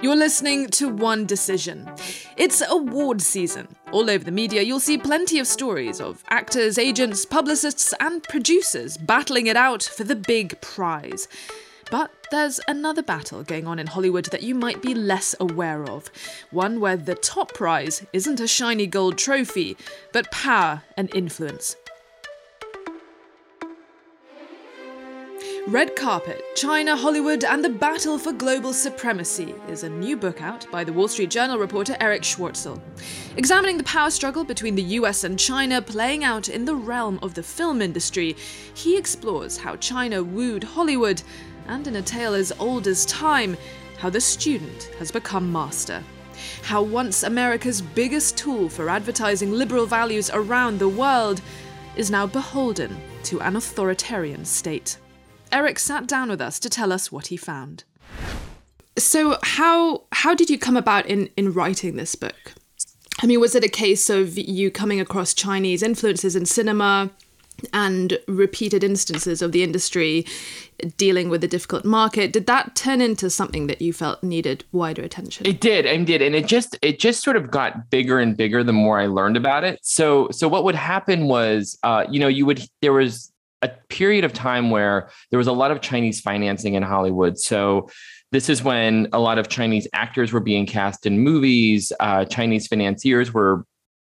You're listening to One Decision. It's award season. All over the media, you'll see plenty of stories of actors, agents, publicists, and producers battling it out for the big prize. But there's another battle going on in Hollywood that you might be less aware of. One where the top prize isn't a shiny gold trophy, but power and influence. Red Carpet, China, Hollywood, and the Battle for Global Supremacy is a new book out by the Wall Street Journal reporter Erich Schwartzel. Examining the power struggle between the US and China playing out in the realm of the film industry, he explores how China wooed Hollywood, and in a tale as old as time, how the student has become master. How once America's biggest tool for advertising liberal values around the world is now beholden to an authoritarian state. Erich sat down with us to tell us what he found. So, how how did you come about in in writing this book? I mean, was it a case of you coming across Chinese influences in cinema and repeated instances of the industry dealing with a difficult market? Did that turn into something that you felt needed wider attention? It did, and did, and it just it just sort of got bigger and bigger the more I learned about it. So so what would happen was, uh, you know, you would there was a period of time where there was a lot of Chinese financing in Hollywood. So this is when a lot of Chinese actors were being cast in movies. Uh, Chinese financiers were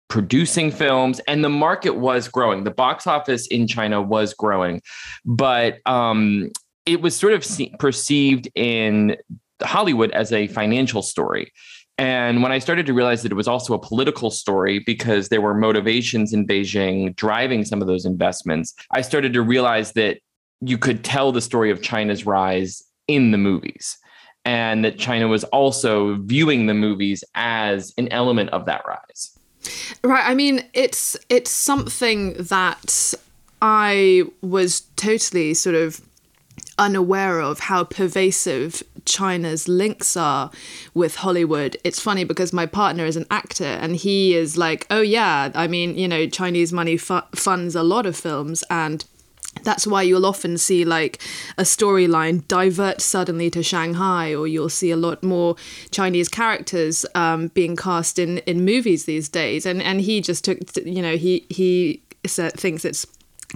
producing films, and the market was growing. The box office in China was growing, but um, it was sort of perceived in Hollywood as a financial story. And when I started to realize that it was also a political story because there were motivations in Beijing driving some of those investments, I started to realize that you could tell the story of China's rise in the movies and that China was also viewing the movies as an element of that rise. Right. I mean, it's it's something that I was totally sort of unaware of how pervasive China's links are with Hollywood. It's funny because my partner is an actor and he is like, oh, yeah, I mean, you know, Chinese money fu- funds a lot of films and that's why you'll often see like a storyline divert suddenly to Shanghai, or you'll see a lot more Chinese characters um, being cast in in movies these days. And and he just took, you know, he he thinks it's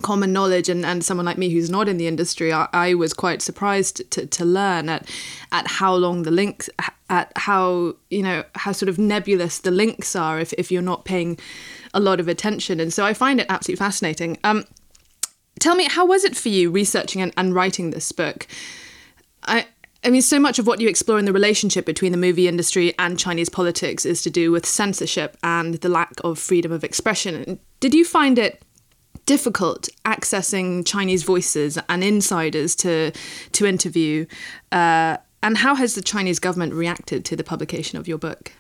common knowledge and, and someone like me who's not in the industry I, I, was quite surprised to, to learn at at how long the links at how you know how sort of nebulous the links are if, if you're not paying a lot of attention. And so I find it absolutely fascinating. Um, tell me how was it for you researching and, and writing this book? I I mean, so much of what you explore in the relationship between the movie industry and Chinese politics is to do with censorship and the lack of freedom of expression. Did you find it difficult accessing Chinese voices and insiders to to interview. Uh, and how has the Chinese government reacted to the publication of your book?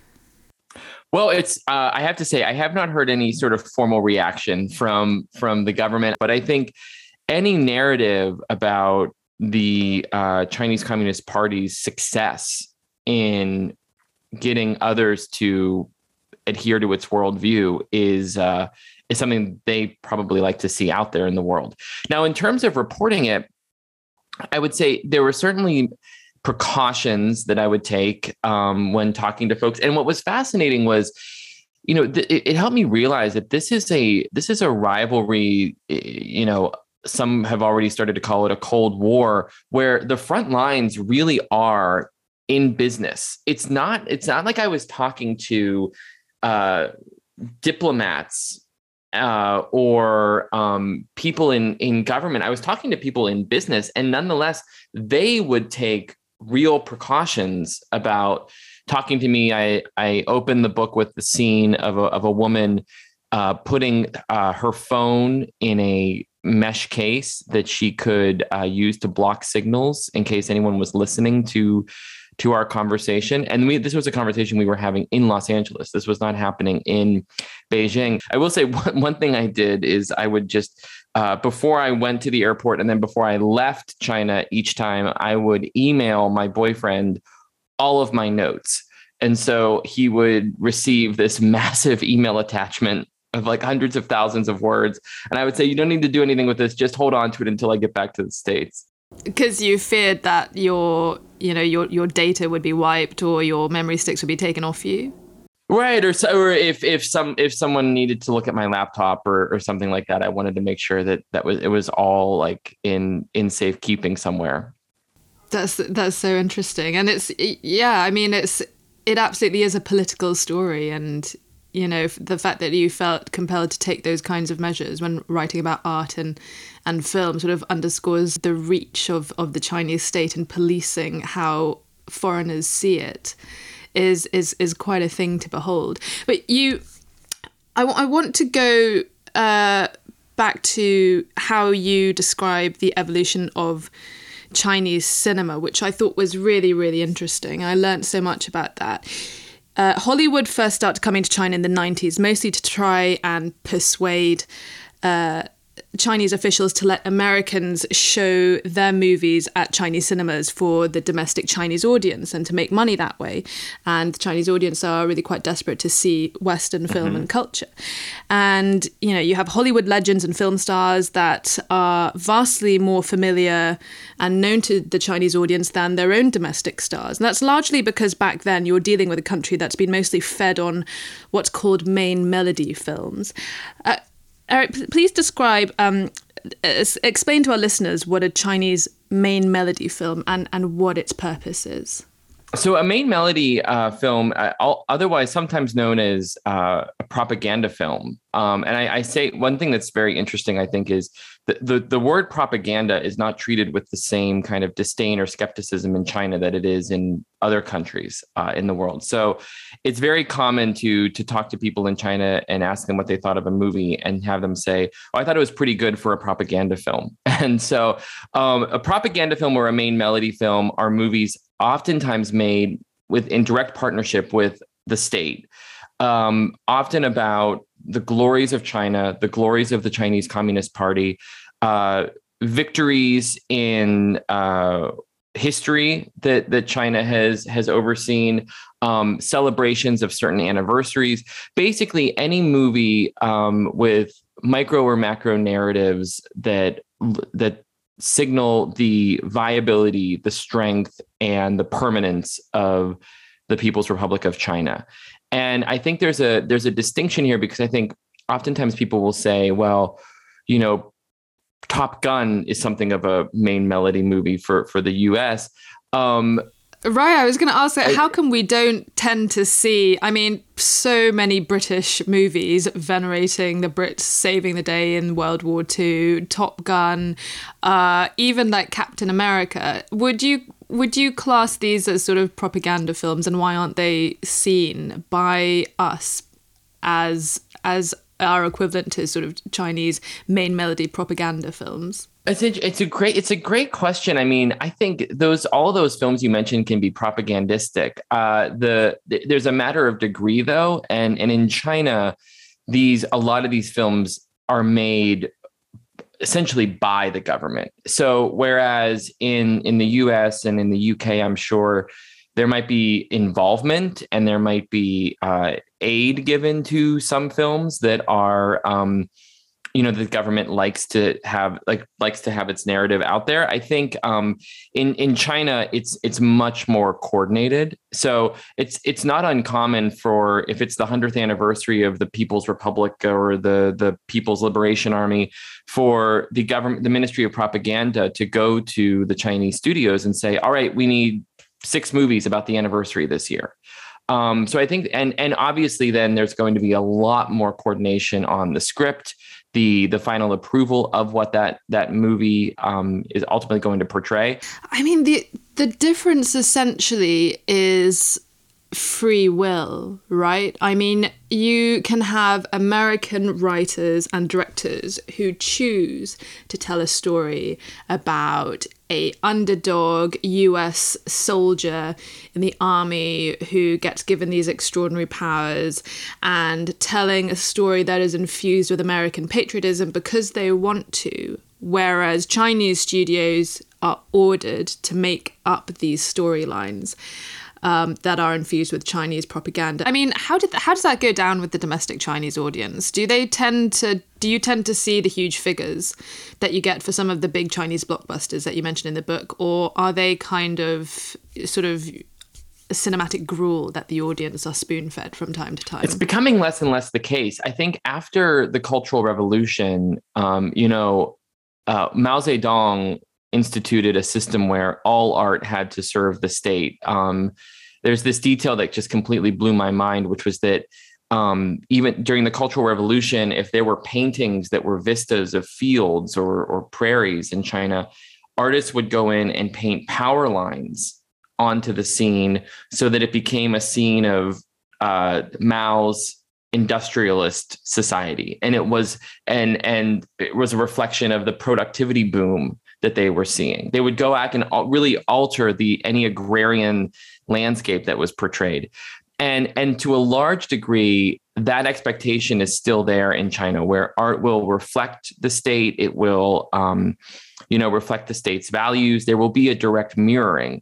Well, it's uh, I have to say I have not heard any sort of formal reaction from from the government, but I think any narrative about the uh, Chinese Communist Party's success in getting others to adhere to its worldview is uh, is something they probably like to see out there in the world. Now, in terms of reporting it, I would say there were certainly precautions that I would take um, when talking to folks. And what was fascinating was, you know, th- it, helped me realize that this is a this is a rivalry. You know, some have already started to call it a cold war, where the front lines really are in business. It's not. It's not like I was talking to uh, diplomats uh, or um, people in in government. I was talking to people in business, and nonetheless, they would take real precautions about talking to me. I I opened the book with the scene of a of a woman uh, putting uh, her phone in a mesh case that she could uh, use to block signals in case anyone was listening to to our conversation. And we this was a conversation we were having in Los Angeles. This was not happening in Beijing. I will say one, one thing I did is I would just uh, before I went to the airport and then before I left China each time I would email my boyfriend all of my notes. And so he would receive this massive email attachment of like hundreds of thousands of words. And I would say, you don't need to do anything with this. Just hold on to it until I get back to the States. Because you feared that your, you know, your your data would be wiped or your memory sticks would be taken off you. Right, or so, or if if some if someone needed to look at my laptop or or something like that, I wanted to make sure that that was it was all like in in safekeeping somewhere. That's that's so interesting, and it's yeah. I mean, it's it absolutely is a political story, and you know the fact that you felt compelled to take those kinds of measures when writing about art and and film sort of underscores the reach of of the Chinese state and policing how foreigners see it is is is quite a thing to behold. But you, I, w- I want to go uh, back to how you describe the evolution of Chinese cinema, which I thought was really really interesting. I learned so much about that. Uh, Hollywood first started coming to China in the 90s, mostly to try and persuade uh, Chinese officials to let Americans show their movies at Chinese cinemas for the domestic Chinese audience and to make money that way. And the Chinese audience are really quite desperate to see Western film mm-hmm. and culture. And, you know, you have Hollywood legends and film stars that are vastly more familiar and known to the Chinese audience than their own domestic stars. And that's largely because back then you're dealing with a country that's been mostly fed on what's called main melody films. Uh, Erich, please describe, um, explain to our listeners what a Chinese main melody film and, and what its purpose is. So, a main melody uh, film, uh, otherwise sometimes known as uh, a propaganda film, um, and I, I, say one thing that's very interesting, I think, is the, the, the word propaganda is not treated with the same kind of disdain or skepticism in China that it is in other countries uh, in the world. So it's very common to to talk to people in China and ask them what they thought of a movie and have them say, "Oh, I thought it was pretty good for a propaganda film." And so, um, a propaganda film or a main melody film are movies oftentimes made with in direct partnership with the state, um, often about the glories of China, the glories of the Chinese Communist Party, uh, victories in uh, history that that China has has overseen, um, celebrations of certain anniversaries. Basically, any movie um, with micro or macro narratives that that signal the viability, the strength, and the permanence of the People's Republic of China. And I think there's a there's a distinction here because I think oftentimes people will say, well, you know, Top Gun is something of a main melody movie for for the US. Um, Right, I was going to ask that. How come we don't tend to see? I mean, so many British movies venerating the Brits saving the day in World War II, Top Gun, uh, even like Captain America. Would you would you class these as sort of propaganda films, and why aren't they seen by us as as our equivalent to sort of Chinese main melody propaganda films? It's a, it's a great it's a great question. I mean, I think those all those films you mentioned can be propagandistic. Uh, the, the there's a matter of degree though, and and in China, these a lot of these films are made essentially by the government. So whereas in in the US and in the UK, I'm sure there might be involvement and there might be uh, aid given to some films that are um, you know the government likes to have like likes to have its narrative out there. I think um, in in china it's it's much more coordinated. So it's it's not uncommon for if it's the 100th anniversary of the people's republic or the the people's liberation army for the government the ministry of propaganda to go to the chinese studios and say all right we need six movies about the anniversary this year. Um, so I think, and and obviously, then there's going to be a lot more coordination on the script the the final approval of what that that movie um, is ultimately going to portray. I mean the the difference essentially is free will, right? I mean, you can have American writers and directors who choose to tell a story about a underdog US soldier in the army who gets given these extraordinary powers and telling a story that is infused with American patriotism because they want to whereas Chinese studios are ordered to make up these storylines um, that are infused with Chinese propaganda. I mean, how did how does that go down with the domestic Chinese audience? Do they tend to do you tend to see the huge figures that you get for some of the big Chinese blockbusters that you mentioned in the book, or are they kind of sort of cinematic gruel that the audience are spoon fed from time to time. It's becoming less and less the case. I think after the Cultural Revolution, um, you know, uh, Mao Zedong instituted a system where all art had to serve the state. Um, there's this detail that just completely blew my mind, which was that um, even during the Cultural Revolution, if there were paintings that were vistas of fields or, or prairies in China, artists would go in and paint power lines onto the scene so that it became a scene of uh, Mao's industrialist society. And it was and and it was a reflection of the productivity boom that they were seeing. They would go back and really alter the any agrarian landscape that was portrayed. And and to a large degree that expectation is still there in china where art will reflect the state. It will um, you know reflect the state's values. There will be a direct mirroring.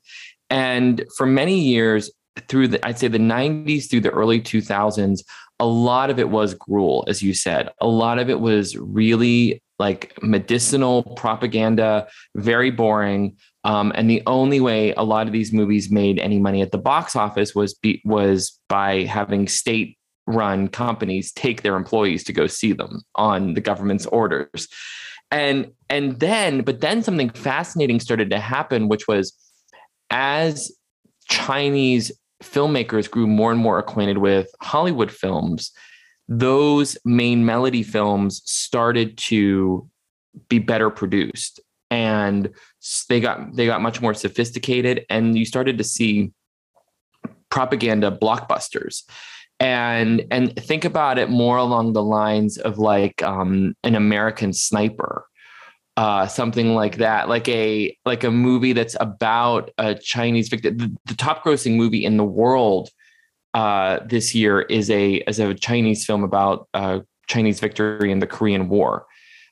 And for many years, through the, I'd say the 90s through the early 2000s, a lot of it was gruel, as you said. A lot of it was really like medicinal propaganda, very boring. Um, and the only way a lot of these movies made any money at the box office was be, was by having state run companies take their employees to go see them on the government's orders. And and then, but then something fascinating started to happen, which was as Chinese filmmakers grew more and more acquainted with Hollywood films, those main melody films started to be better produced and they got they got much more sophisticated and you started to see propaganda blockbusters and and think about it more along the lines of like um, an American sniper uh, something like that, like a like a movie that's about a Chinese victim. The, the top grossing movie in the world uh, this year is a is a Chinese film about uh, Chinese victory in the Korean War.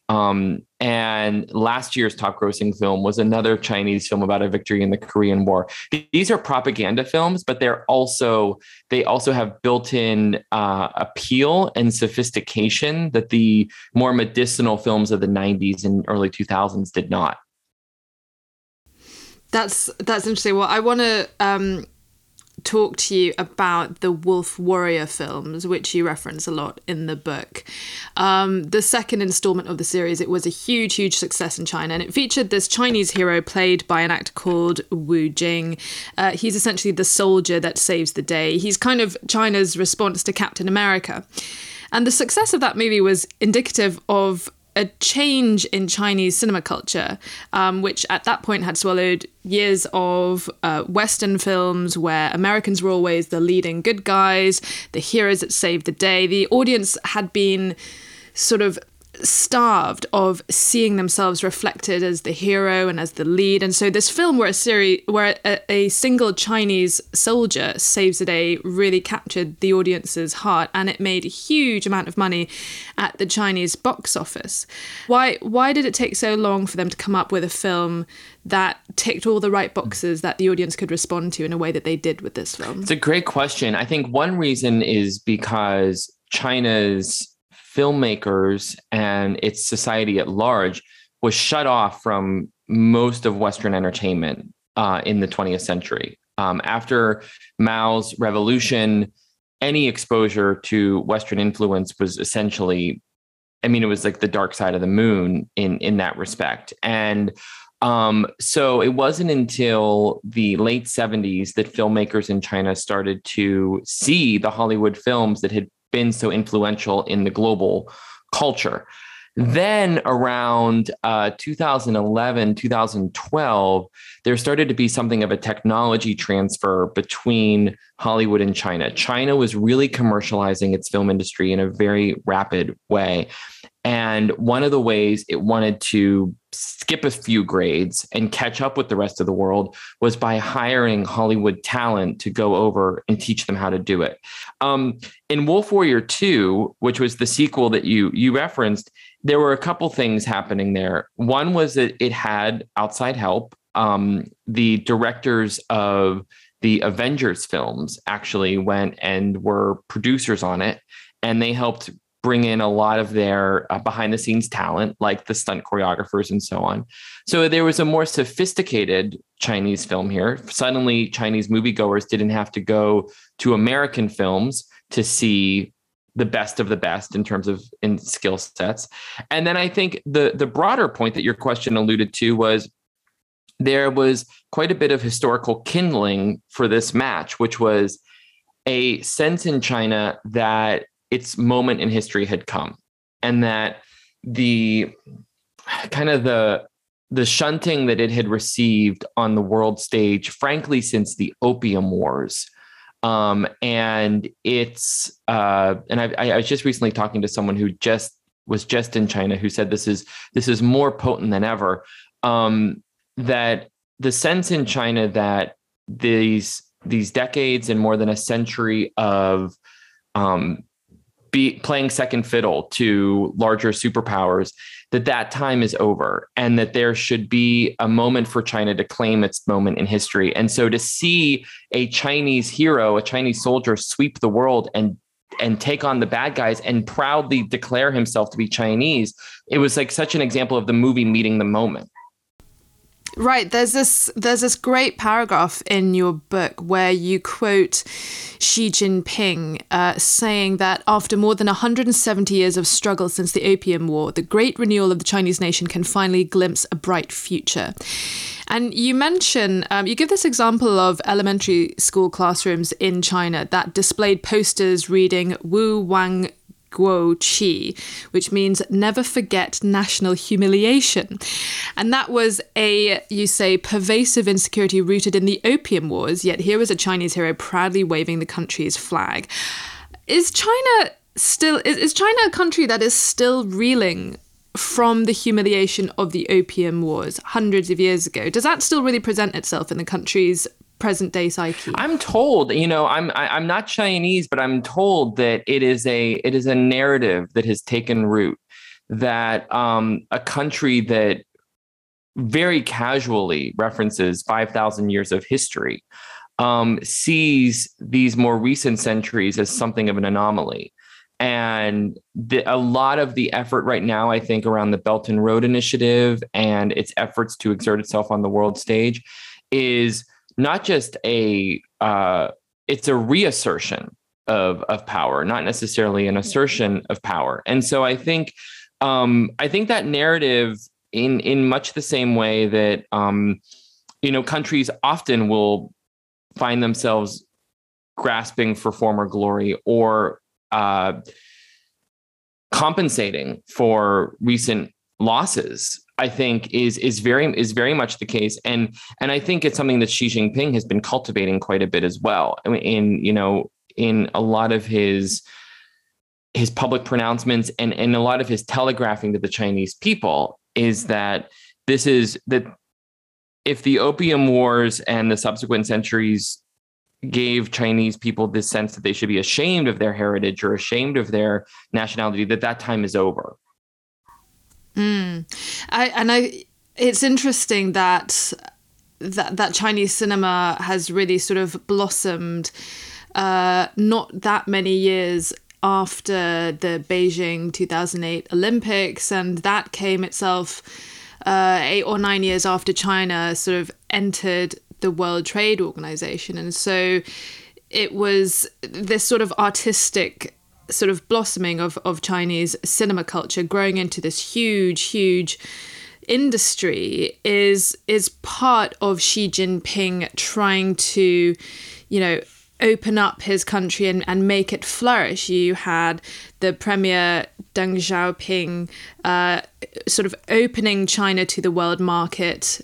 Um, and last year's top grossing film was another Chinese film about a victory in the Korean War. These are propaganda films, but they're also they also have built-in uh, appeal and sophistication that the more medicinal films of the 90s and early 2000s did not. That's that's interesting. Well, I want to um, talk to you about the Wolf Warrior films, which you reference a lot in the book. Um, the second installment of the series, it was a huge, huge success in China, and it featured this Chinese hero played by an actor called Wu Jing. Uh, he's essentially the soldier that saves the day. He's kind of China's response to Captain America. And the success of that movie was indicative of a change in Chinese cinema culture, um, which at that point had swallowed years of uh, Western films where Americans were always the leading good guys, the heroes that saved the day. The audience had been sort of starved of seeing themselves reflected as the hero and as the lead. And so this film where a series where a, a, single chinese soldier saves the day really captured the audience's heart and it made a huge amount of money at the chinese box office. Why why did it take so long for them to come up with a film that ticked all the right boxes that the audience could respond to in a way that they did with this film? It's a great question. I think one reason is because china's filmmakers and its society at large was shut off from most of Western entertainment uh, in the 20th century. Um, after Mao's revolution, any exposure to Western influence was essentially, I mean, it was like the dark side of the moon in in that respect. And um, so it wasn't until the late 70s that filmmakers in China started to see the Hollywood films that had been so influential in the global culture. Then around uh, 2011, 2012, there started to be something of a technology transfer between Hollywood and China. China was really commercializing its film industry in a very rapid way. And one of the ways it wanted to skip a few grades and catch up with the rest of the world was by hiring Hollywood talent to go over and teach them how to do it. Um, in Wolf Warrior 2, which was the sequel that you you referenced, there were a couple things happening there. One was that it had outside help. Um, the directors of the Avengers films actually went and were producers on it, and they helped bring in a lot of their uh, behind the scenes talent, like the stunt choreographers and so on. So there was a more sophisticated Chinese film here. Suddenly, Chinese moviegoers didn't have to go to American films to see the best of the best in terms of in skill sets. And then I think the the broader point that your question alluded to was there was quite a bit of historical kindling for this match, which was a sense in China that its moment in history had come and that the kind of the the shunting that it had received on the world stage frankly since the opium wars um, and it's uh, and I, I was just recently talking to someone who just was just in China who said this is this is more potent than ever um, that the sense in China that these these decades and more than a century of um, be playing second fiddle to larger superpowers that that time is over and that there should be a moment for china to claim its moment in history. And so to see a chinese hero a chinese soldier sweep the world and and take on the bad guys and proudly declare himself to be chinese it was like such an example of the movie meeting the moment Right. There's this there's this great paragraph in your book where you quote Xi Jinping uh, saying that after more than 170 years of struggle since the Opium War, the great renewal of the Chinese nation can finally glimpse a bright future. And you mention, um, you give this example of elementary school classrooms in China that displayed posters reading Wu Wang Guo Qi, which means never forget national humiliation. And that was a, you say, pervasive insecurity rooted in the Opium Wars, yet here was a Chinese hero proudly waving the country's flag. Is China still, is, is China a country that is still reeling from the humiliation of the Opium Wars hundreds of years ago? Does that still really present itself in the country's present day psyche? I'm told, you know, I'm I, am i am not Chinese, but I'm told that it is a it is a narrative that has taken root that um, a country that very casually references 5,000 years of history um, sees these more recent centuries as something of an anomaly. And the, a lot of the effort right now, I think, around the Belt and Road Initiative and its efforts to exert itself on the world stage is not just a uh, it's a reassertion of of power, not necessarily an assertion of power. And so I think um, I think that narrative in in much the same way that um, you know countries often will find themselves grasping for former glory or uh, compensating for recent losses I think is is very is very much the case, and and I think it's something that Xi Jinping has been cultivating quite a bit as well. In you know in a lot of his his public pronouncements and and a lot of his telegraphing to the Chinese people is that this is that if the opium wars and the subsequent centuries gave Chinese people this sense that they should be ashamed of their heritage or ashamed of their nationality, that that time is over. Mm. I, and I, it's interesting that that that Chinese cinema has really sort of blossomed, uh, not that many years after the Beijing 2008 Olympics, and that came itself uh, eight or nine years after China sort of entered the World Trade Organization, and so it was this sort of artistic sort of blossoming of, of Chinese cinema culture growing into this huge, huge industry is is part of Xi Jinping trying to, you know, open up his country and, and make it flourish. You had the premier Deng Xiaoping uh, sort of opening China to the world market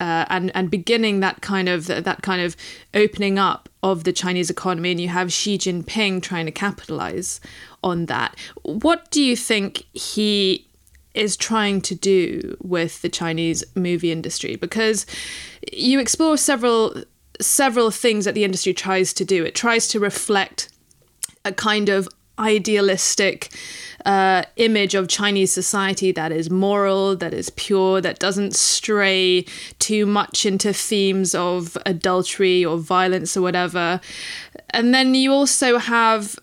uh, and and beginning that kind of that kind of opening up of the Chinese economy, and you have Xi Jinping trying to capitalize on that. What do you think he is trying to do with the Chinese movie industry? Because you explore several several things that the industry tries to do. It tries to reflect a kind of idealistic uh, image of Chinese society that is moral, that is pure, that doesn't stray too much into themes of adultery or violence or whatever. And then you also have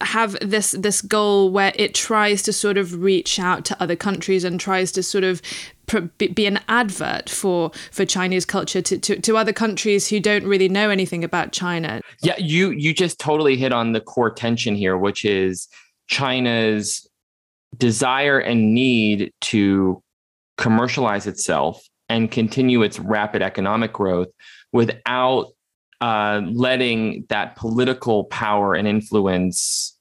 have this this goal where it tries to sort of reach out to other countries and tries to sort of be an advert for for Chinese culture to, to, to other countries who don't really know anything about China. Yeah, you you just totally hit on the core tension here, which is China's desire and need to commercialize itself and continue its rapid economic growth without uh, letting that political power and influence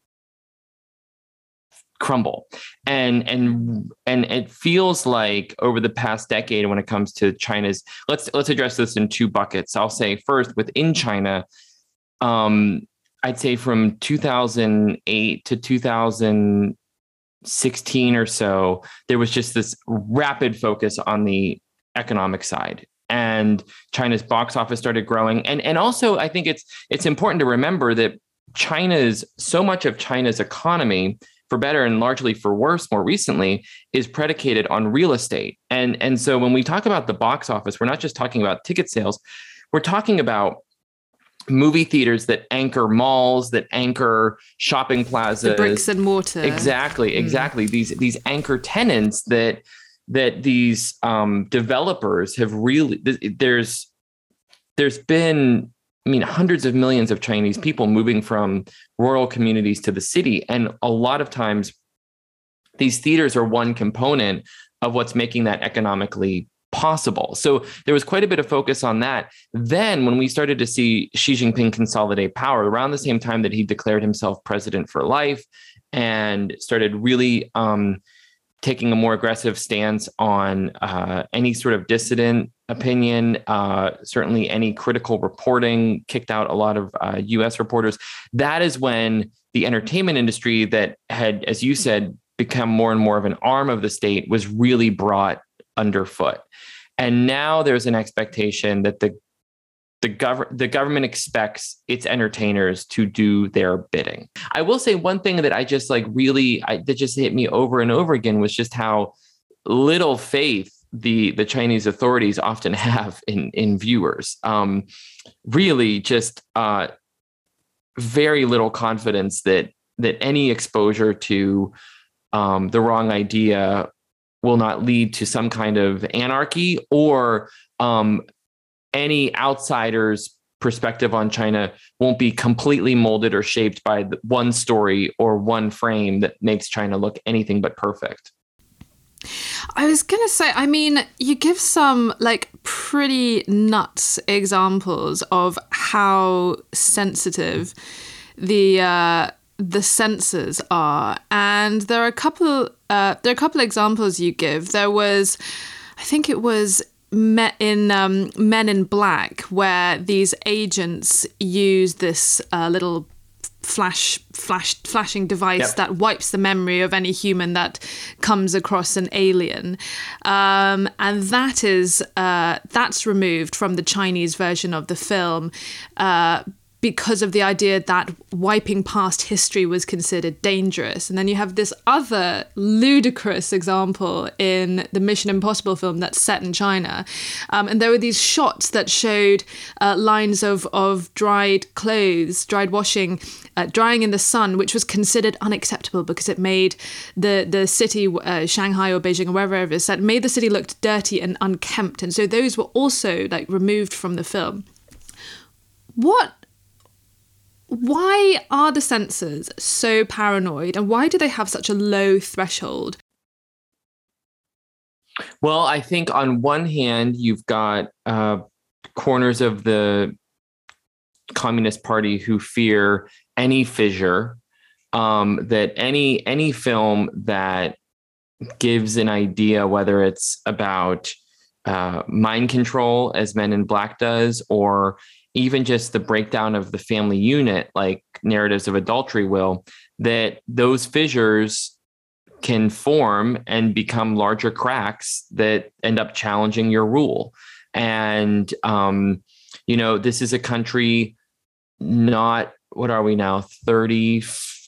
crumble. And and and it feels like over the past decade when it comes to china's let's let's address this in two buckets. I'll say first within china um i'd say from 2008 to 2016 or so there was just this rapid focus on the economic side and China's box office started growing. And and also I think it's it's important to remember that China's so much of China's economy for better and largely for worse more recently is predicated on real estate. And and so when we talk about the box office, we're not just talking about ticket sales, we're talking about movie theaters that anchor malls that anchor shopping plazas the bricks and mortar exactly mm. exactly mm. these these anchor tenants that that these um, developers have really there's there's been I mean hundreds of millions of Chinese people moving from rural communities to the city, and a lot of times these theaters are one component of what's making that economically possible. So there was quite a bit of focus on that. Then, when we started to see Xi Jinping consolidate power around the same time that he declared himself president for life and started really um, taking a more aggressive stance on uh, any sort of dissident opinion. Uh, certainly, any critical reporting kicked out a lot of uh, U.S. reporters. That is when the entertainment industry, that had, as you said, become more and more of an arm of the state, was really brought underfoot. And now there's an expectation that the the government the government expects its entertainers to do their bidding. I will say one thing that I just like really I, that just hit me over and over again was just how little faith the the Chinese authorities often have in in viewers. Um, really, just uh, very little confidence that that any exposure to um, the wrong idea will not lead to some kind of anarchy or um, any outsider's perspective on China won't be completely molded or shaped by one story or one frame that makes China look anything but perfect. I was going to say, I mean, you give some like pretty nuts examples of how sensitive the uh, the censors are, and there are a couple uh, there are a couple examples you give. There was, I think it was met in um, Men in Black, where these agents use this uh, little flash flash flashing device yep. that wipes the memory of any human that comes across an alien um, and that is uh, that's removed from the chinese version of the film uh, because of the idea that wiping past history was considered dangerous. And then you have this other ludicrous example in the Mission Impossible film that's set in China. Um, and there were these shots that showed uh, lines of, of dried clothes, dried washing, uh, drying in the sun, which was considered unacceptable because it made the, the city, uh, Shanghai or Beijing or wherever it is, that made the city look dirty and unkempt. And so those were also like removed from the film. What why are the censors so paranoid and why do they have such a low threshold? Well, I think on one hand, you've got uh, corners of the Communist Party who fear any fissure, um, that any any film that gives an idea, whether it's about uh, mind control, as Men in Black does, or even just the breakdown of the family unit, like narratives of adultery will, that those fissures can form and become larger cracks that end up challenging your rule. And, um, you know, this is a country not, what are we now, 30,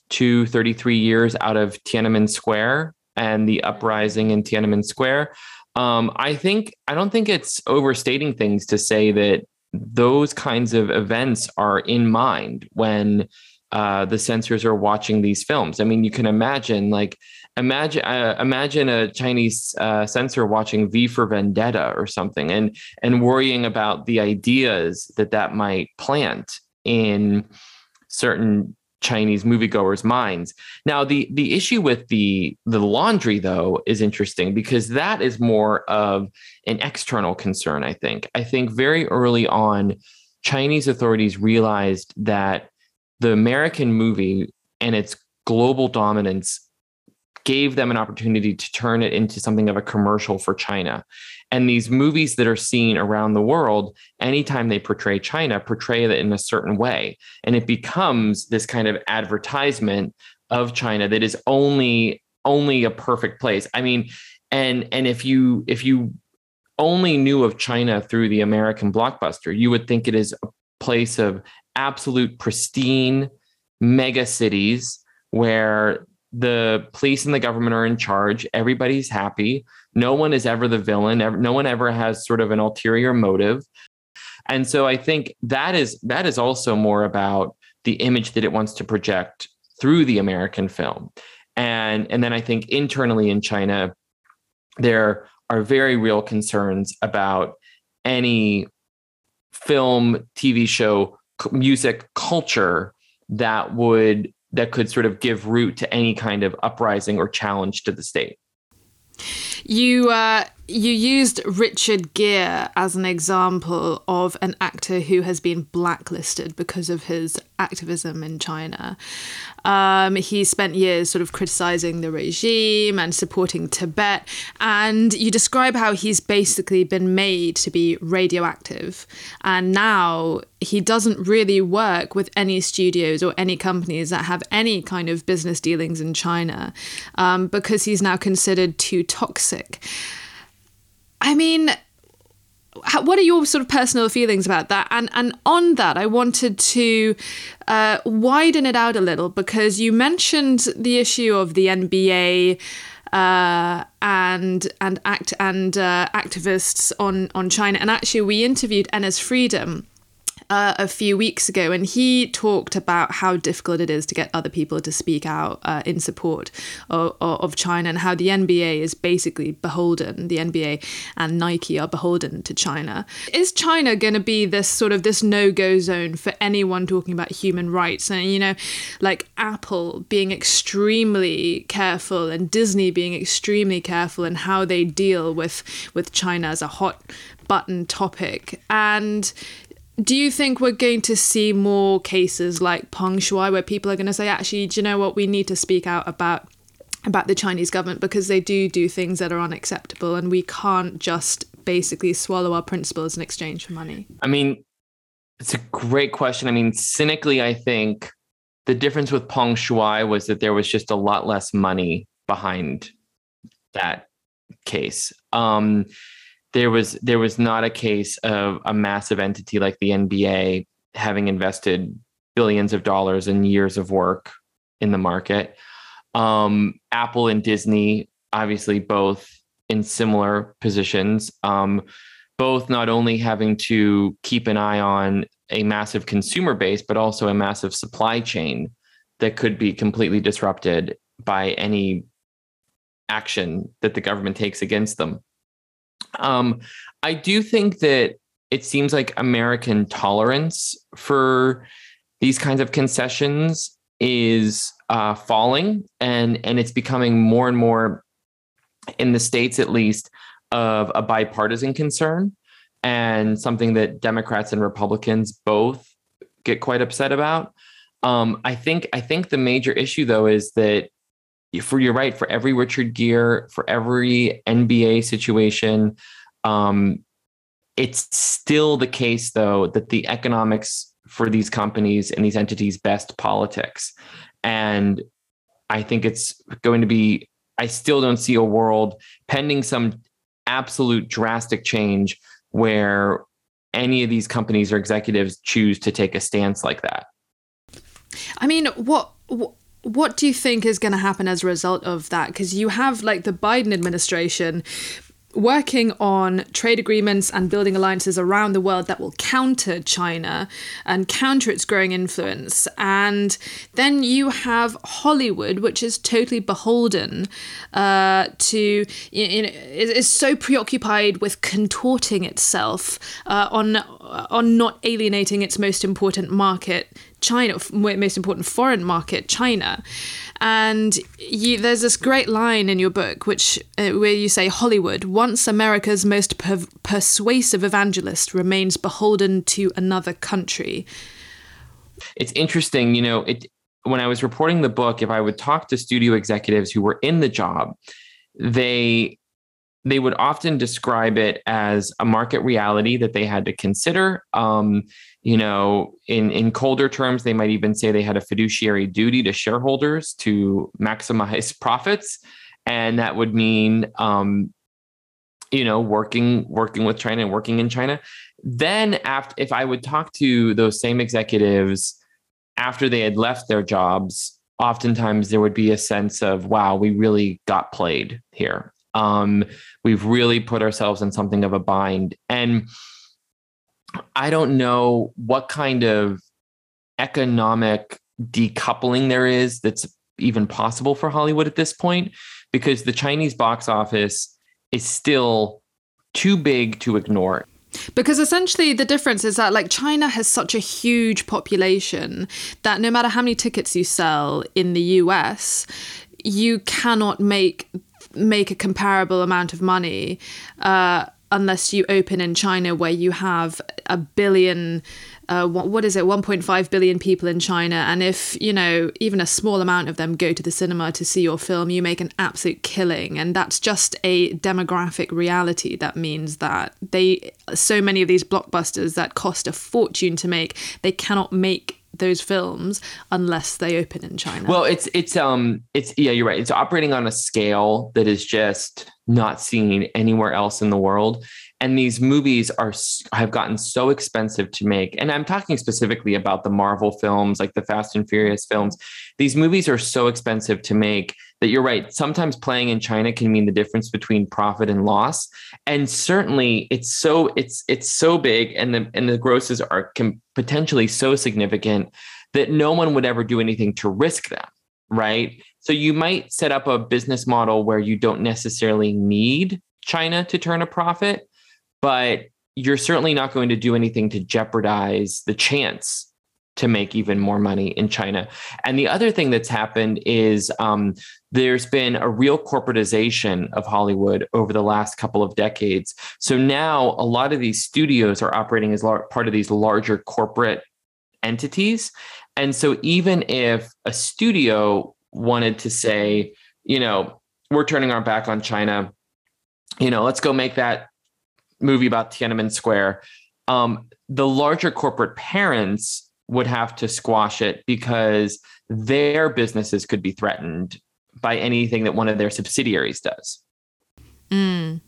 32, 33 years out of Tiananmen Square and the uprising in Tiananmen Square. Um, I think I don't think it's overstating things to say that those kinds of events are in mind when uh, the censors are watching these films. I mean, you can imagine like imagine uh, imagine a Chinese uh, censor watching V for Vendetta or something, and and worrying about the ideas that that might plant in certain Chinese moviegoers' minds. Now, the the issue with the the laundry though is interesting because that is more of an external concern. I think. I think very early on, Chinese authorities realized that the American movie and its global dominance gave them an opportunity to turn it into something of a commercial for China. And these movies that are seen around the world, anytime they portray China, portray it in a certain way. And it becomes this kind of advertisement of China that is only only a perfect place. I mean, and and if you if you only knew of China through the American blockbuster, you would think it is a place of absolute pristine mega cities where the police and the government are in charge. Everybody's happy. No one is ever the villain. No one ever has sort of an ulterior motive. And so I think that is that is also more about the image that it wants to project through the American film. And and then I think internally in China there are very real concerns about any film, TV show, music culture that would that could sort of give root to any kind of uprising or challenge to the state. You uh, you used Richard Gere as an example of an actor who has been blacklisted because of his activism in China. Um, he spent years sort of criticizing the regime and supporting Tibet. And you describe how he's basically been made to be radioactive. And now he doesn't really work with any studios or any companies that have any kind of business dealings in China um, because he's now considered too toxic. I mean, what are your sort of personal feelings about that? And and on that, I wanted to uh, widen it out a little because you mentioned the issue of the NBA. Uh, and and act and uh, activists on on China, and actually we interviewed Enes Freedom, uh, a few weeks ago, and he talked about how difficult it is to get other people to speak out uh, in support of, of, China and how the NBA is basically beholden. The NBA and Nike are beholden to China. Is China going to be this sort of this no go zone for anyone talking about human rights? And you know, like Apple being extremely careful and Disney being extremely careful in how they deal with with China as a hot button topic and do you think we're going to see more cases like Peng Shuai where people are going to say, actually, do you know what? We need to speak out about about the Chinese government because they do do things that are unacceptable, and we can't just basically swallow our principles in exchange for money. I mean, it's a great question. I mean, cynically, I think the difference with Peng Shuai was that there was just a lot less money behind that case. Um, there was there was not a case of a massive entity like the NBA having invested billions of dollars and years of work in the market. Um, Apple and Disney, obviously, both in similar positions. Um, both not only having to keep an eye on a massive consumer base, but also a massive supply chain that could be completely disrupted by any action that the government takes against them. Um, I do think that it seems like American tolerance for these kinds of concessions is uh, falling, and and it's becoming more and more in the states, at least, of a bipartisan concern and something that Democrats and Republicans both get quite upset about. Um, I think I think the major issue though is that for you're right for every Richard Gere, for every NBA situation, um, it's still the case though that the economics for these companies and these entities best politics, and I think it's going to be. I still don't see a world pending some absolute drastic change where any of these companies or executives choose to take a stance like that. I mean, what, what what do you think is going to happen as a result of that? Because you have like the Biden administration working on trade agreements and building alliances around the world that will counter China and counter its growing influence. And then you have Hollywood, which is totally beholden uh, to, you know, is so preoccupied with contorting itself uh, on on not alienating its most important market, China, most important foreign market, China. And you, there's this great line in your book, which uh, where you say Hollywood, once America's most per- persuasive evangelist, remains beholden to another country. It's interesting, you know. It when I was reporting the book, if I would talk to studio executives who were in the job, they they would often describe it as a market reality that they had to consider. Um, you know, in in colder terms, they might even say they had a fiduciary duty to shareholders to maximize profits, and that would mean, um, you know, working working with China and working in China. Then, after if I would talk to those same executives after they had left their jobs, oftentimes there would be a sense of, "Wow, we really got played here." Um, we've really put ourselves in something of a bind. And I don't know what kind of economic decoupling there is that's even possible for Hollywood at this point, because the Chinese box office is still too big to ignore. Because essentially, the difference is that, like, China has such a huge population that no matter how many tickets you sell in the US, you cannot make make a comparable amount of money uh, unless you open in China, where you have a billion. Uh, what is it 1.5 billion people in china and if you know even a small amount of them go to the cinema to see your film you make an absolute killing and that's just a demographic reality that means that they so many of these blockbusters that cost a fortune to make they cannot make those films unless they open in China. Well, it's it's um it's yeah, you're right. It's operating on a scale that is just not seen anywhere else in the world. And these movies are have gotten so expensive to make. And I'm talking specifically about the Marvel films, like the Fast and Furious films. These movies are so expensive to make that you're right. Sometimes playing in China can mean the difference between profit and loss. And certainly it's so it's it's so big and the and the grosses are can potentially so significant that no one would ever do anything to risk them, right? So you might set up a business model where you don't necessarily need China to turn a profit, but you're certainly not going to do anything to jeopardize the chance to make even more money in China. And the other thing that's happened is um, there's been a real corporatization of Hollywood over the last couple of decades. So now a lot of these studios are operating as lar- part of these larger corporate entities. And so even if a studio wanted to say, you know, we're turning our back on China, you know, let's go make that movie about Tiananmen Square. Um, the larger corporate parents would have to squash it because their businesses could be threatened by anything that one of their subsidiaries does. Mm.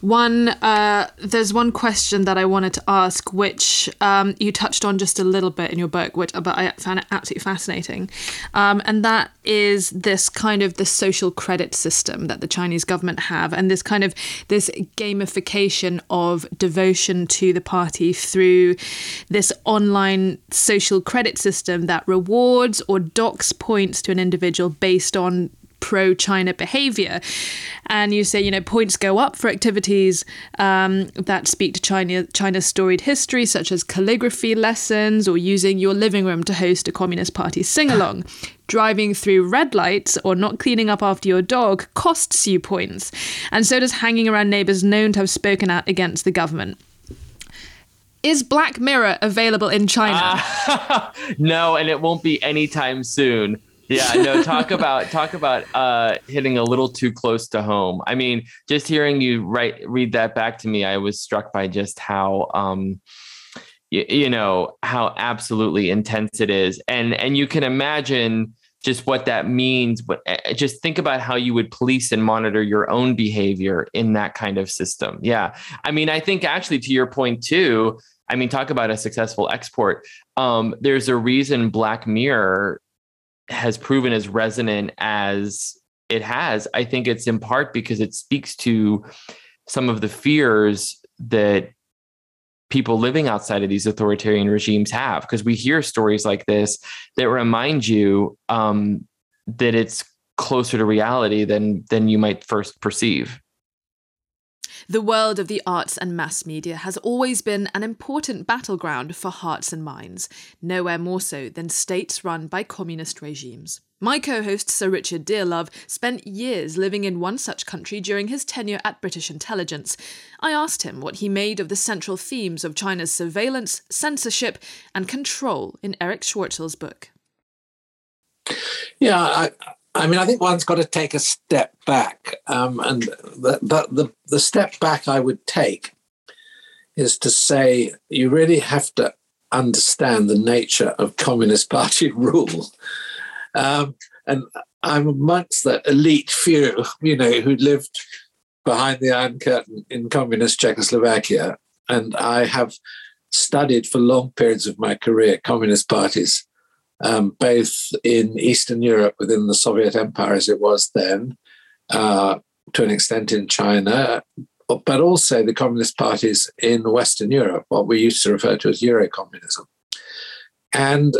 One, uh, there's one question that I wanted to ask, which um, you touched on just a little bit in your book, which but I found it absolutely fascinating, um, and that is this kind of the social credit system that the Chinese government have, and this kind of this gamification of devotion to the party through this online social credit system that rewards or docks points to an individual based on pro China behavior. And you say, you know, points go up for activities um, that speak to China, China's storied history, such as calligraphy lessons or using your living room to host a Communist Party sing along. Driving through red lights or not cleaning up after your dog costs you points. And so does hanging around neighbours known to have spoken out against the government. Is Black Mirror available in China? Uh, no, and it won't be anytime soon yeah no talk about talk about uh hitting a little too close to home. I mean just hearing you write read that back to me i was struck by just how um you, you know how absolutely intense it is. And and you can imagine just what that means but eh, eh, just think about how you would police and monitor your own behavior in that kind of system. Yeah. I mean i think actually to your point too i mean talk about a successful export. Um, there's a reason black mirror has proven as resonant as it has, I think it's in part because it speaks to some of the fears that people living outside of these authoritarian regimes have. Because we hear stories like this that remind you um, that it's closer to reality than than you might first perceive the world of the arts and mass media has always been an important battleground for hearts and minds, nowhere more so than states run by communist regimes. My co host, Sir Richard Dearlove, spent years living in one such country during his tenure at British intelligence. I asked him what he made of the central themes of China's surveillance, censorship, and control in Erich Schwartzel's book. Yeah, I, I mean, I think one's got to take a step back, um, and the, the, the step back I would take is to say you really have to understand the nature of Communist Party rule, um, and I'm amongst the elite few, you know, who lived behind the Iron Curtain in communist Czechoslovakia, and I have studied for long periods of my career communist parties um, both in Eastern Europe within the Soviet Empire as it was then, uh, to an extent in China, but also the communist parties in Western Europe, what we used to refer to as Eurocommunism. And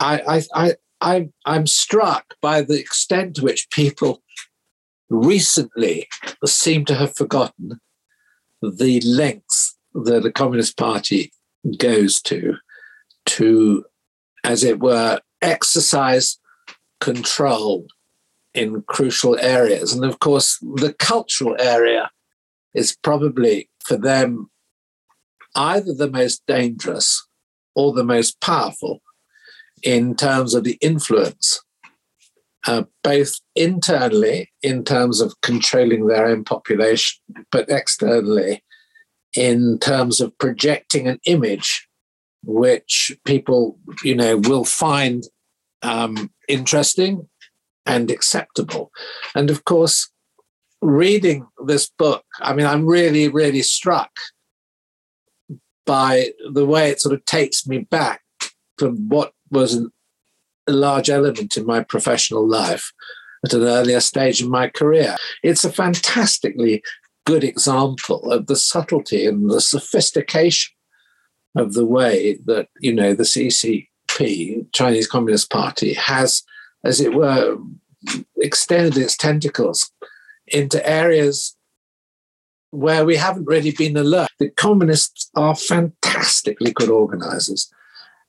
I, I, I, I'm struck by the extent to which people recently seem to have forgotten the lengths that the Communist Party goes to to, as it were, exercise control in crucial areas. And of course, the cultural area is probably for them either the most dangerous or the most powerful in terms of the influence, uh, both internally in terms of controlling their own population, but externally in terms of projecting an image which people, you know, will find um, interesting and acceptable. And of course, reading this book, I mean, I'm really, really struck by the way it sort of takes me back from what was an, a large element in my professional life at an earlier stage in my career. It's a fantastically good example of the subtlety and the sophistication of the way that you know the CCP, Chinese Communist Party, has, as it were, extended its tentacles into areas where we haven't really been alert. The communists are fantastically good organizers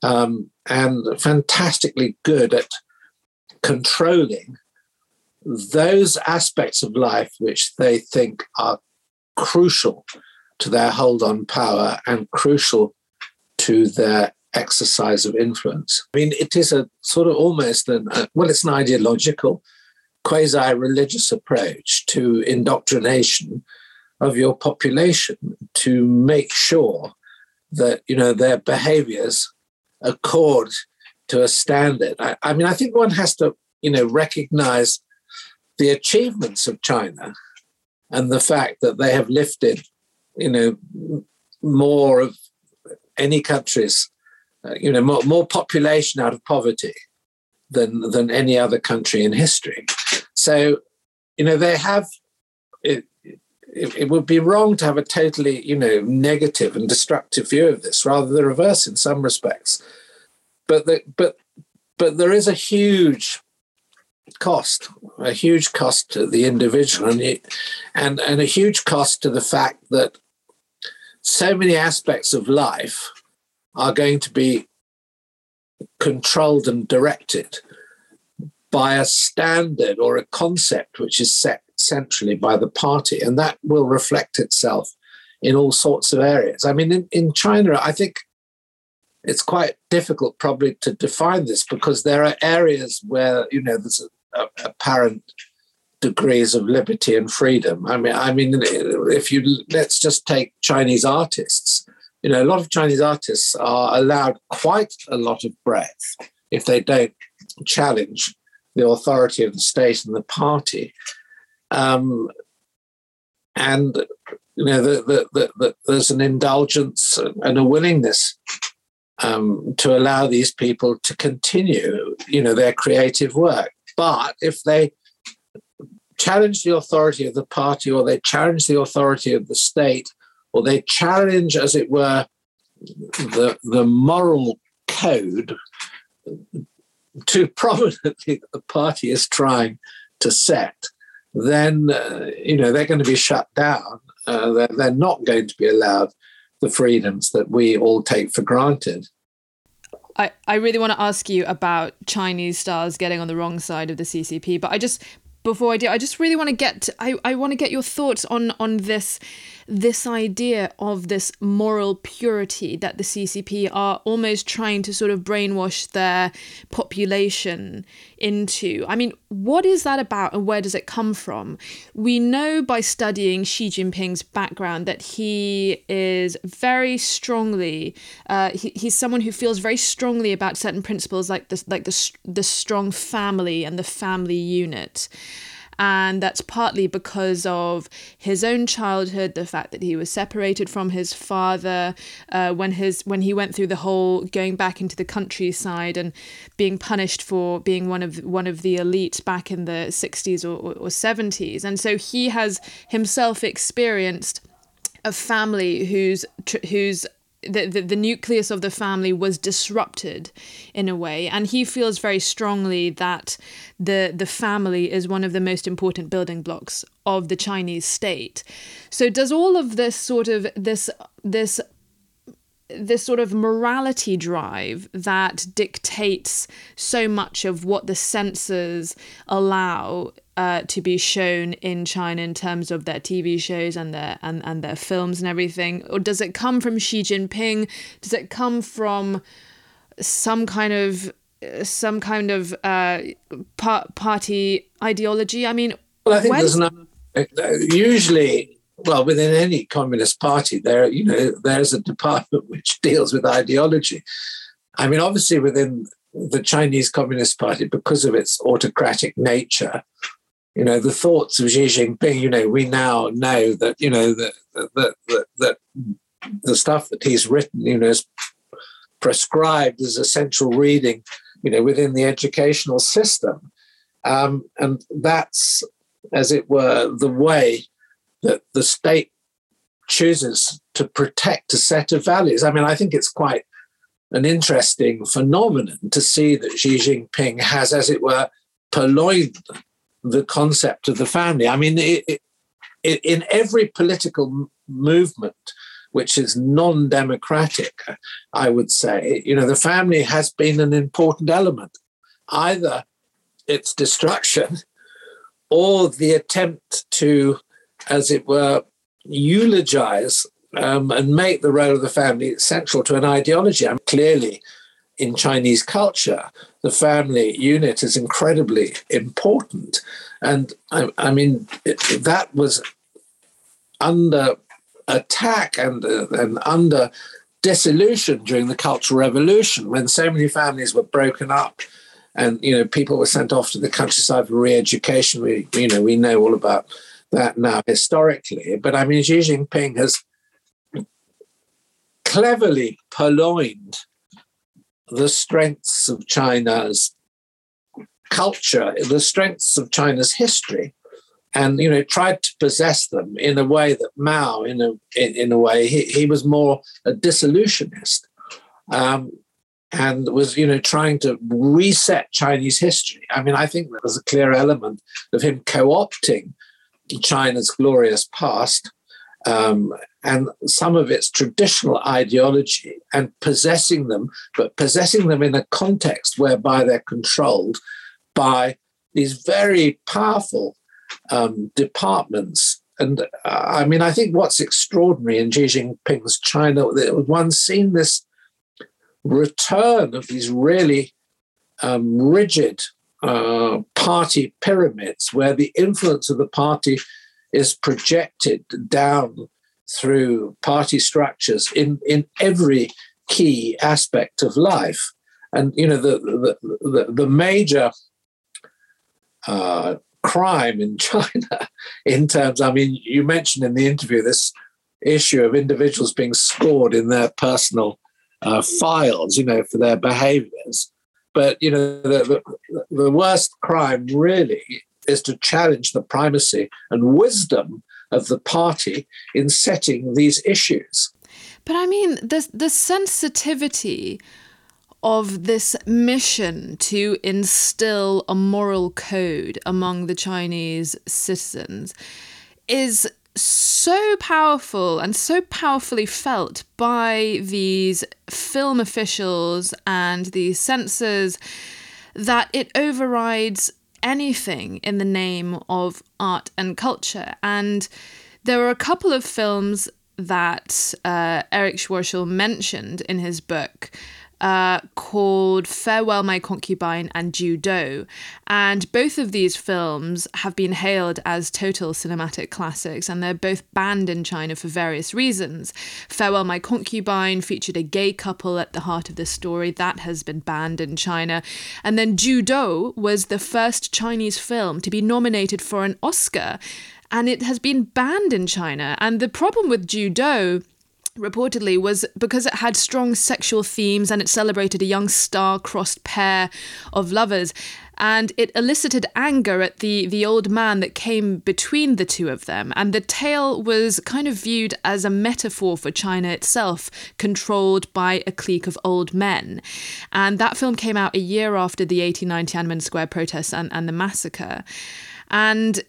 um, and fantastically good at controlling those aspects of life which they think are crucial to their hold on power and crucial to their exercise of influence. I mean, it is a sort of almost an, well, it's an ideological, quasi religious approach to indoctrination of your population to make sure that, you know, their behaviors accord to a standard. I, I mean, I think one has to, you know, recognize the achievements of China and the fact that they have lifted, you know, more of any countries, uh, you know, more, more population out of poverty than than any other country in history. So, you know, they have. It, it, it would be wrong to have a totally, you know, negative and destructive view of this. Rather, the reverse in some respects. But the, but but there is a huge cost, a huge cost to the individual, and it, and and a huge cost to the fact that so many aspects of life are going to be controlled and directed by a standard or a concept which is set centrally by the party. And that will reflect itself in all sorts of areas. I mean, in, in China, I think it's quite difficult probably to define this because there are areas where, you know, there's a, a, apparent degrees of liberty and freedom. I mean, I mean, if you let's just take Chinese artists. You know, a lot of Chinese artists are allowed quite a lot of breadth if they don't challenge the authority of the state and the party. Um, and you know, the, the, the, there's an indulgence and a willingness um, to allow these people to continue, you know, their creative work. But if they challenge the authority of the party, or they challenge the authority of the state, or they challenge, as it were, the the moral code too prominently that the party is trying to set, then uh, you know they're going to be shut down. Uh, they're, they're not going to be allowed the freedoms that we all take for granted. I, I really want to ask you about Chinese stars getting on the wrong side of the CCP, but I just before I do, I just really want to get I, I want to get your thoughts on on this this idea of this moral purity that the CCP are almost trying to sort of brainwash their population into. I mean, what is that about and where does it come from? We know by studying Xi Jinping's background that he is very strongly, uh, he, he's someone who feels very strongly about certain principles like the, like the, the strong family and the family unit and that's partly because of his own childhood, the fact that he was separated from his father uh, when his when he went through the whole going back into the countryside and being punished for being one of one of the elite back in the 60s or, or, or 70s, and so he has himself experienced a family whose whose the, the, the nucleus of the family was disrupted in a way. And he feels very strongly that the the family is one of the most important building blocks of the Chinese state. So does all of this sort of this this this sort of morality drive that dictates so much of what the censors allow uh, to be shown in China in terms of their TV shows and their and, and their films and everything? Or does it come from Xi Jinping? Does it come from some kind of some kind of uh, par- party ideology? I mean, well, I think there's no, usually well within any communist party there you know there's a department which deals with ideology. I mean, obviously within the Chinese Communist Party, because of its autocratic nature, you know, the thoughts of Xi Jinping, you know, we now know that, you know, that, that, that, the stuff that he's written, you know, is prescribed as essential reading, you know, within the educational system. Um, and that's, as it were, the way that the state chooses to protect a set of values. I mean, I think it's quite an interesting phenomenon to see that Xi Jinping has, as it were, purloined the concept of the family. I mean, it, it, in every political movement which is non democratic, I would say, you know, the family has been an important element, either its destruction or the attempt to, as it were, eulogize um, and make the role of the family central to an ideology. I mean, clearly, in Chinese culture, the family unit is incredibly important. And I, I mean, it, that was under attack and, uh, and under dissolution during the Cultural Revolution when so many families were broken up and you know people were sent off to the countryside for re-education. We you know we know all about that now historically. But I mean, Xi Jinping has cleverly purloined the strengths of China's culture, the strengths of China's history, and you know tried to possess them in a way that Mao, in a in, in a way, he, he was more a dissolutionist, um, and was you know trying to reset Chinese history. I mean, I think there was a clear element of him co-opting China's glorious past um, and some of its traditional ideology and possessing them, but possessing them in a context whereby they're controlled by these very powerful um, departments. And uh, I mean, I think what's extraordinary in Xi Jinping's China, one's seen this return of these really um, rigid uh, party pyramids where the influence of the party is projected down through party structures in, in every key aspect of life. And you know the the, the, the major uh, crime in China, in terms, I mean, you mentioned in the interview this issue of individuals being scored in their personal uh, files, you know, for their behaviors. But, you know, the, the, the worst crime really is to challenge the primacy and wisdom of the party in setting these issues. But I mean, the, the sensitivity of this mission to instill a moral code among the Chinese citizens is so powerful and so powerfully felt by these film officials and these censors that it overrides anything in the name of art and culture. And there were a couple of films that uh, Erich Schwartzel mentioned in his book uh, called Farewell My Concubine and Ju Dou. And both of these films have been hailed as total cinematic classics, and they're both banned in China for various reasons. Farewell My Concubine featured a gay couple at the heart of the story, that has been banned in China. And then Ju Dou was the first Chinese film to be nominated for an Oscar, and it has been banned in China. And the problem with Ju Dou reportedly was because it had strong sexual themes and it celebrated a young star-crossed pair of lovers. And it elicited anger at the the old man that came between the two of them. And the tale was kind of viewed as a metaphor for China itself controlled by a clique of old men. And that film came out a year after the 89 Tiananmen Square protests and, and the massacre. And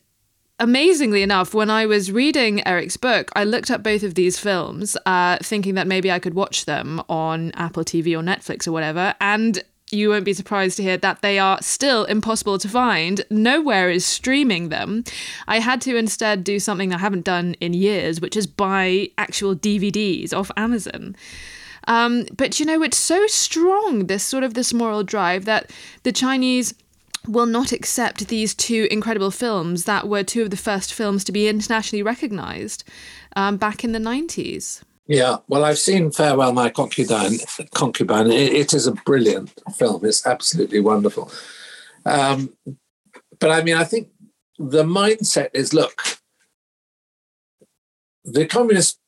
amazingly enough, when I was reading Erich's book, I looked up both of these films, uh, thinking that maybe I could watch them on Apple TV or Netflix or whatever. And you won't be surprised to hear that they are still impossible to find. Nowhere is streaming them. I had to instead do something I haven't done in years, which is buy actual DVDs off Amazon. Um, but you know, it's so strong, this sort of this moral drive that the Chinese will not accept these two incredible films that were two of the first films to be internationally recognized um, back in the 90s. Yeah, well, I've seen Farewell My Concubine. Concubine. It, it is a brilliant film. It's absolutely wonderful. Um, but I mean, I think the mindset is look, the communist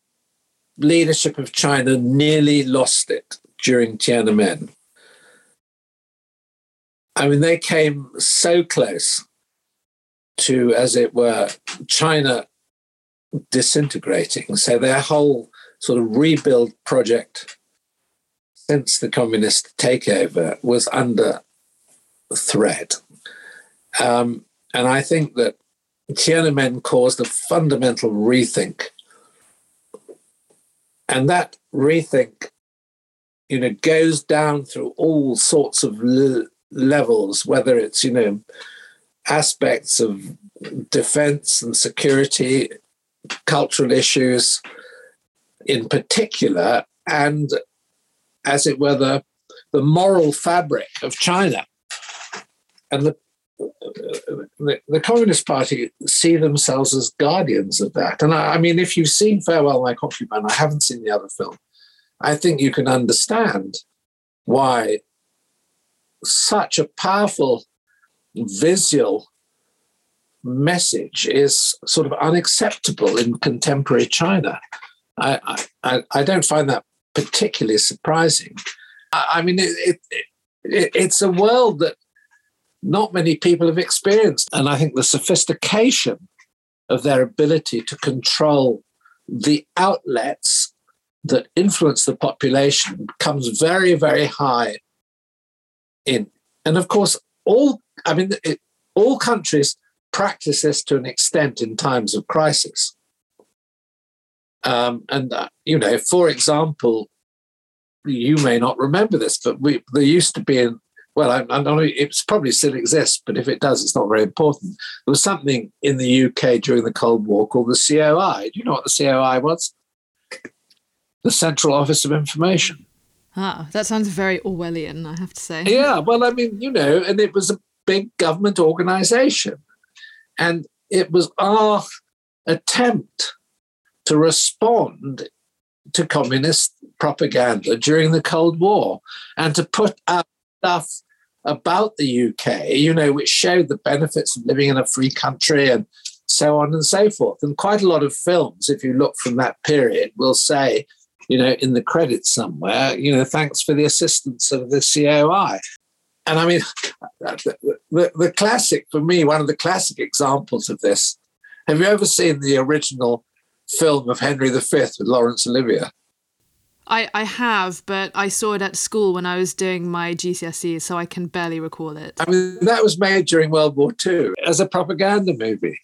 leadership of China nearly lost it during Tiananmen. I mean, they came so close to, as it were, China disintegrating. So their whole sort of rebuild project since the communist takeover was under threat. Um, and I think that Tiananmen caused a fundamental rethink. And that rethink, you know, goes down through all sorts of levels, whether it's, you know, aspects of defense and security, cultural issues in particular, and as it were, the, the moral fabric of China. And the, the, the, Communist Party see themselves as guardians of that. And I, I mean, if you've seen Farewell My Concubine, I haven't seen the other film, I think you can understand why such a powerful visual message is sort of unacceptable in contemporary China. I, I, I don't find that particularly surprising. I, I mean, it, it, it, it's a world that not many people have experienced. And I think the sophistication of their ability to control the outlets that influence the population comes very, very high in. And of course, all I mean, it, all countries practice this to an extent in times of crisis. Um, and uh, you know, for example, you may not remember this, but we there used to be in well, I, I don't know, it probably still exists, but if it does, it's not very important. There was something in the UK during the Cold War called the COI. Do you know what the COI was? The Central Office of Information. Ah, that sounds very Orwellian, I have to say. Yeah, well, I mean, you know, and it was a big government organization. And it was our attempt to respond to communist propaganda during the Cold War and to put out stuff about the UK, you know, which showed the benefits of living in a free country and so on and so forth. And quite a lot of films, if you look from that period, will say you know, in the credits somewhere, you know, thanks for the assistance of the COI. And I mean, the, the, the classic for me, one of the classic examples of this. Have you ever seen the original film of Henry V with Laurence Olivier? I, I have, but I saw it at school when I was doing my GCSE, so I can barely recall it. I mean, that was made during World War II as a propaganda movie.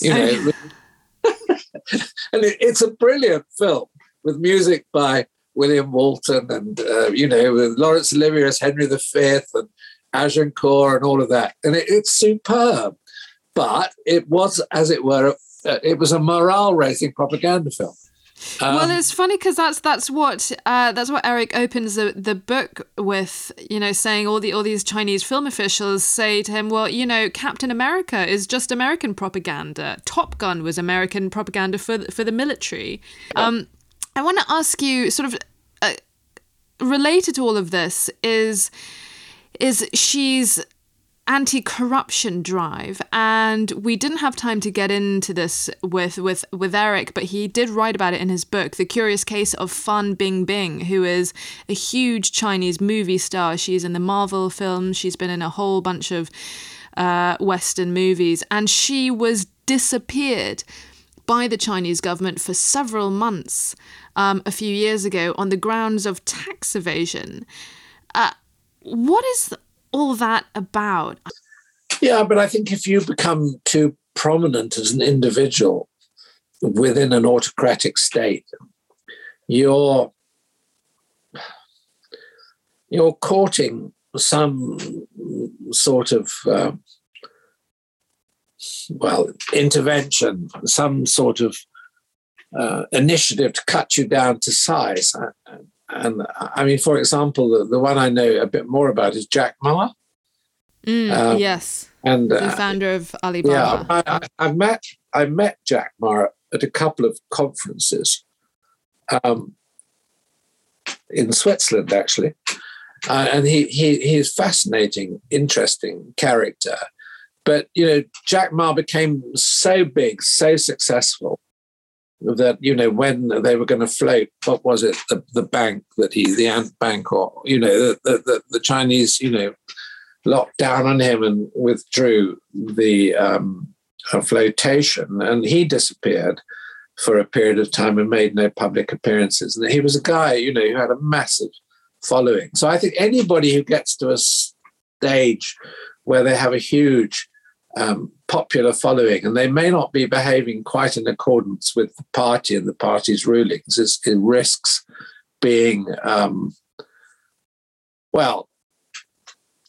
You oh, know, and it, it's a brilliant film with music by William Walton and, uh, you know, with Laurence Olivier as Henry V and Agincourt and all of that. And it, it's superb. But it was, as it were, uh, it was a morale raising propaganda film. Um, well, it's funny because that's that's what uh, that's what Erich opens the, the book with. You know, saying all the all these Chinese film officials say to him, "Well, you know, Captain America is just American propaganda. Top Gun was American propaganda for for the military." Um, I want to ask you, sort of uh, related to all of this, is is Xi's anti-corruption drive and we didn't have time to get into this with with with Erich but he did write about it in his book The Curious Case of Fan Bingbing who is a huge Chinese movie star. She's in the Marvel films. She's been in a whole bunch of uh, western movies. And she was disappeared by the Chinese government for several months um, a few years ago on the grounds of tax evasion uh, what is all that about? Yeah, but I think if you become too prominent as an individual within an autocratic state, you're you're courting some sort of uh, well intervention, some sort of uh, initiative to cut you down to size. And I mean, for example, the, the one I know a bit more about is Jack Ma. Mm, um, yes, and the uh, founder of Alibaba. Yeah, I, I, met I met Jack Ma at a couple of conferences um, in Switzerland, actually, uh, and he he he is fascinating, interesting character. But you know, Jack Ma became so big, so successful that you know when they were going to float what was it? The, the bank that he the ant bank or you know the, the, the chinese you know locked down on him and withdrew the um, a flotation. And he disappeared for a period of time and made no public appearances. And he was a guy you know who had a massive following. So i think anybody who gets to a stage where they have a huge um, popular following, and they may not be behaving quite in accordance with the party and the party's rulings. it risks being, um, well,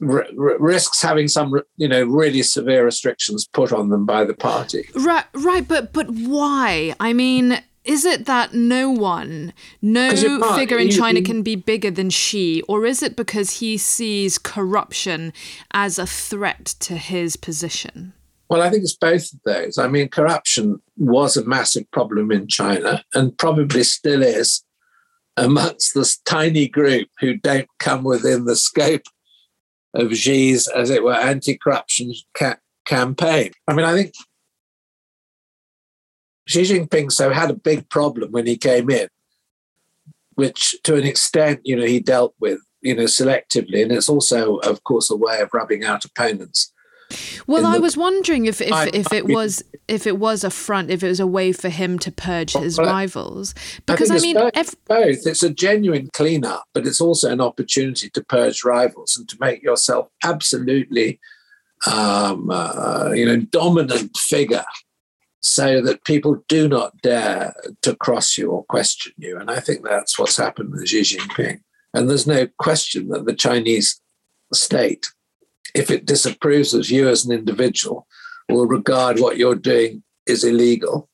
r- risks having some, you know, really severe restrictions put on them by the party. Right, right, but but why? I mean, is it that no one, no figure in China can be bigger than Xi, or is it because he sees corruption as a threat to his position? Well, I think it's both of those. I mean, corruption was a massive problem in China and probably still is amongst this tiny group who don't come within the scope of Xi's, as it were, anti corruption ca- campaign. I mean, I think Xi Jinping so had a big problem when he came in, which to an extent, you know, he dealt with, you know, selectively. And it's also, of course, a way of rubbing out opponents. Well, I was wondering if if, I, if it was if it was a front, if it was a way for him to purge his rivals. Because I, I mean, both, ev- both. It's a genuine cleanup, but it's also an opportunity to purge rivals and to make yourself absolutely, um, uh, you know, dominant figure so that people do not dare to cross you or question you. And I think that's what's happened with Xi Jinping. And there's no question that the Chinese state, if it disapproves of you as an individual, will regard what you're doing is illegal,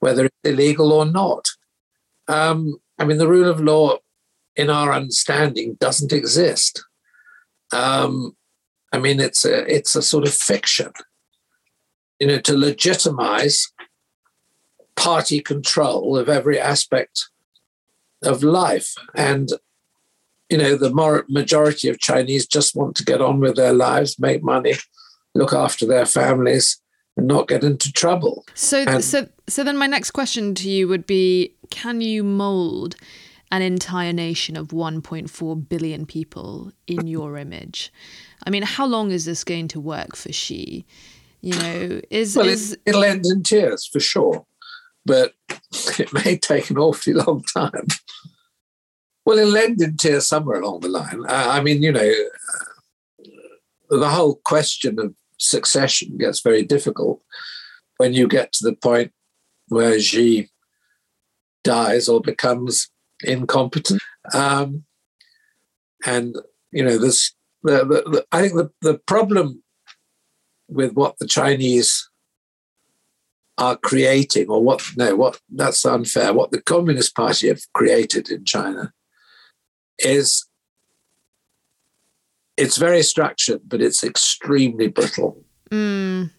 whether it's illegal or not. Um, I mean, the rule of law, in our understanding, doesn't exist. Um, I mean, it's a it's a sort of fiction you know, to legitimize party control of every aspect of life. And, you know, the majority of Chinese just want to get on with their lives, make money, look after their families, and not get into trouble. So, and, so, so then my next question to you would be: Can you mold an entire nation of 1.4 billion people in your image. I mean, how long is this going to work for Xi? You know, is well, is it, will end in tears for sure, but it may take an awfully long time. Well, it'll end in tears somewhere along the line. I, mean, you know, the whole question of succession gets very difficult when you get to the point where Xi dies or becomes incompetent. Um, and you know, there's the, the, the, I think the, the problem with what the Chinese are creating, or what no, what that's unfair. What the Communist Party have created in China is it's very structured, but it's extremely brittle. Mm.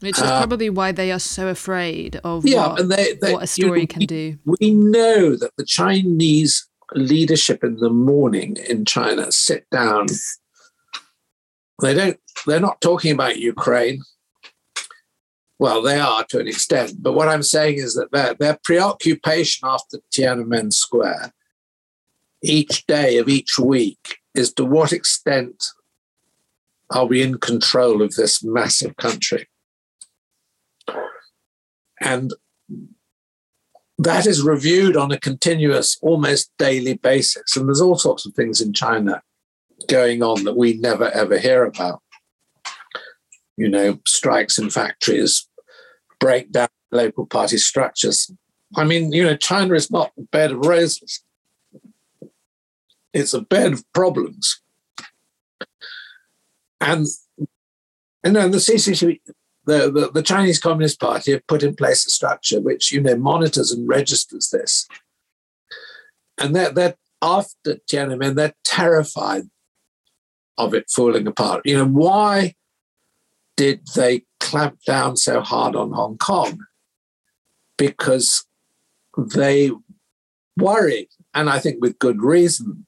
Which is uh, probably why they are so afraid of yeah, what, and they, they, what a story you know, can we, do. We know that the Chinese leadership in the morning in China sit down. They don't. They're not talking about Ukraine. Well, they are to an extent, but what I'm saying is that their, their preoccupation after Tiananmen Square, each day of each week, is to what extent are we in control of this massive country? And that is reviewed on a continuous, almost daily basis. And there's all sorts of things in China going on that we never ever hear about. You know, strikes in factories, break down local party structures. I mean, you know, China is not a bed of roses. It's a bed of problems. And you know, the CCP, the, the, the, Chinese Communist Party have put in place a structure which, you know, monitors and registers this. And they're, they're after Tiananmen, they're terrified of it falling apart. You know, why did they clamp down so hard on Hong Kong? Because they worried, and I think with good reason,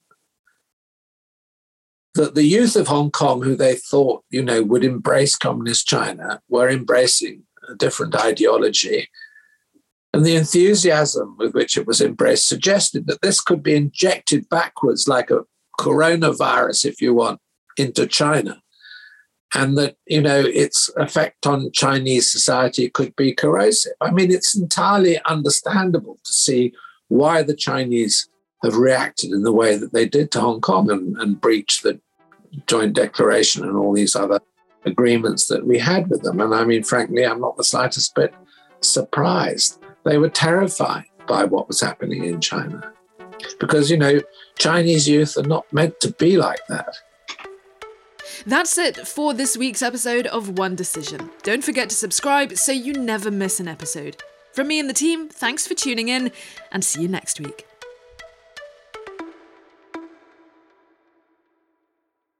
that the youth of Hong Kong, who they thought, you know, would embrace communist China, were embracing a different ideology. And the enthusiasm with which it was embraced suggested that this could be injected backwards like a coronavirus, if you want, into China. And that, you know, its effect on Chinese society could be corrosive. I mean, it's entirely understandable to see why the Chinese have reacted in the way that they did to Hong Kong and, and breached the joint declaration and all these other agreements that we had with them. And I mean, frankly, I'm not the slightest bit surprised. They were terrified by what was happening in China because, you know, Chinese youth are not meant to be like that. That's it for this week's episode of One Decision. Don't forget to subscribe so you never miss an episode. From me and the team, thanks for tuning in and see you next week.